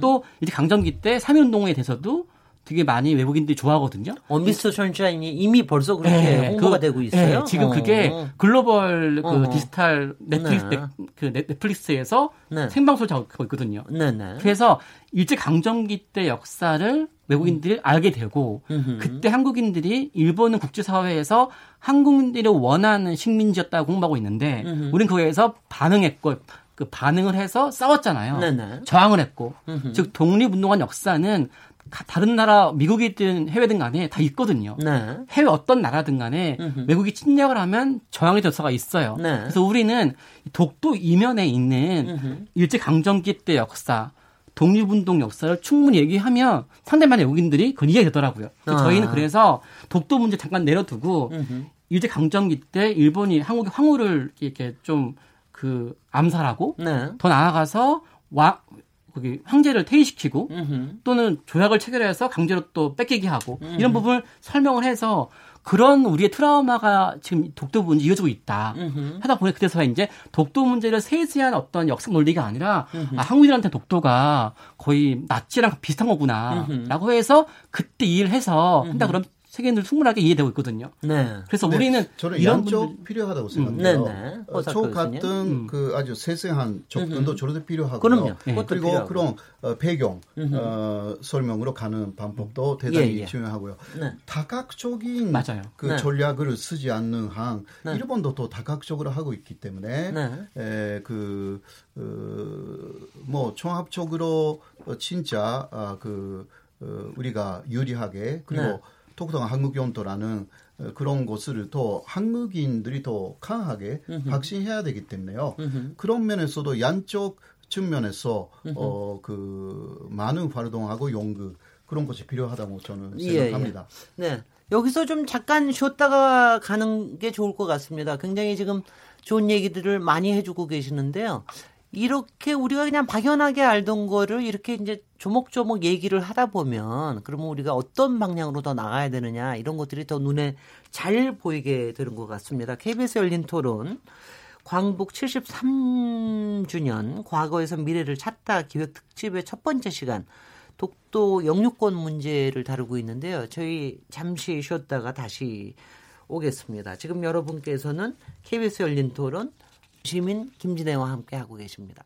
또 일제 강점기 때 삼일운동에 대해서도 되게 많이 외국인들이 좋아하거든요. 어, 미스터 선샤인이 이미 벌써 그렇게 네, 홍보가 그- 되고 있어요. 네, 지금 어. 그게 글로벌 그 어. 디지털 넷플릭스, 네. 넷- 그 넷- 넷플릭스에서 네. 생방송을 하고 있거든요. 네네. 그래서 일제 강점기 때 역사를 외국인들이 알게 되고. 그때 한국인들이 일본은 국제사회에서 한국인들이 원하는 식민지였다고 공부하고 있는데. 우린 그거에서 반응했고 그 반응을 해서 싸웠잖아요. 네네. 저항을 했고. 즉 독립운동한 역사는 가- 다른 나라 미국이든 해외든 간에 다 있거든요. 네. 해외 어떤 나라든 간에 음흠. 외국이 침략을 하면 저항의 절차가 있어요. 네. 그래서 우리는 독도 이면에 있는. 일제 강점기 때 역사, 독립운동 역사를 충분히 얘기하면 많은 외국인들이 그걸 이해되더라고요. 아. 저희는 그래서 독도 문제 잠깐 내려두고 음흠. 일제 강점기 때 일본이 한국의 황후를 이렇게 좀 그 암살하고 네. 더 나아가서 와 거기 황제를 퇴위시키고 음흠. 또는 조약을 체결해서 강제로 또 뺏기게 하고 이런 부분을 설명을 해서 그런 우리의 트라우마가 지금 독도 문제 이어지고 있다. 음흠. 하다 보니 그래서 이제 독도 문제를 세세한 어떤 역사 논리가 아니라 아, 한국인한테 독도가 거의 나치랑 비슷한 거구나라고 해서 그때 이해를 해서 한다 그러면 세계인들 충분하게 이해되고 있거든요. 네. 그래서 네, 우리는 저는 이런 양쪽 분들- 필요하다고 음, 생각해요. 네네. 어, 저. 같은 음. 그 아주 세세한 접근도 저도 필요하고요. 그럼요. 예. 그것도 그리고 필요하고. 그런 어, 배경 어, 설명으로 가는 방법도 대단히 예, 예. 중요하고요. 네. 다각적인 맞아요. 그 네. 전략을 쓰지 않는 한 네. 일본도 또 다각적으로 하고 있기 때문에 네. 에, 그, 어, 뭐, 종합적으로, 어, 진짜, 아, 그, 어, 우리가 유리하게, 그리고 네. 독도가 한국연도라는 어, 그런 것을 더 한국인들이 더 강하게 확신해야 되기 때문에요. 그런 면에서도 양쪽 측면에서, 어, 그, 많은 활동하고 연구, 그런 것이 필요하다고 저는 예, 예. 생각합니다. 네. 여기서 좀 잠깐 쉬었다가 가는 게 좋을 것 같습니다. 굉장히 지금 좋은 얘기들을 많이 해주고 계시는데요. 이렇게 우리가 그냥 막연하게 알던 거를 이렇게 이제 조목조목 얘기를 하다 보면 그러면 우리가 어떤 방향으로 더 나가야 되느냐 이런 것들이 더 눈에 잘 보이게 되는 것 같습니다. KBS 열린 토론 광복 73주년 과거에서 미래를 찾다 기획 특집의 첫 번째 시간 독도 영유권 문제를 다루고 있는데요. 저희 잠시 쉬었다가 다시 오겠습니다. 지금 여러분께서는 KBS 열린 토론 시민 김진애와 함께 하고 계십니다.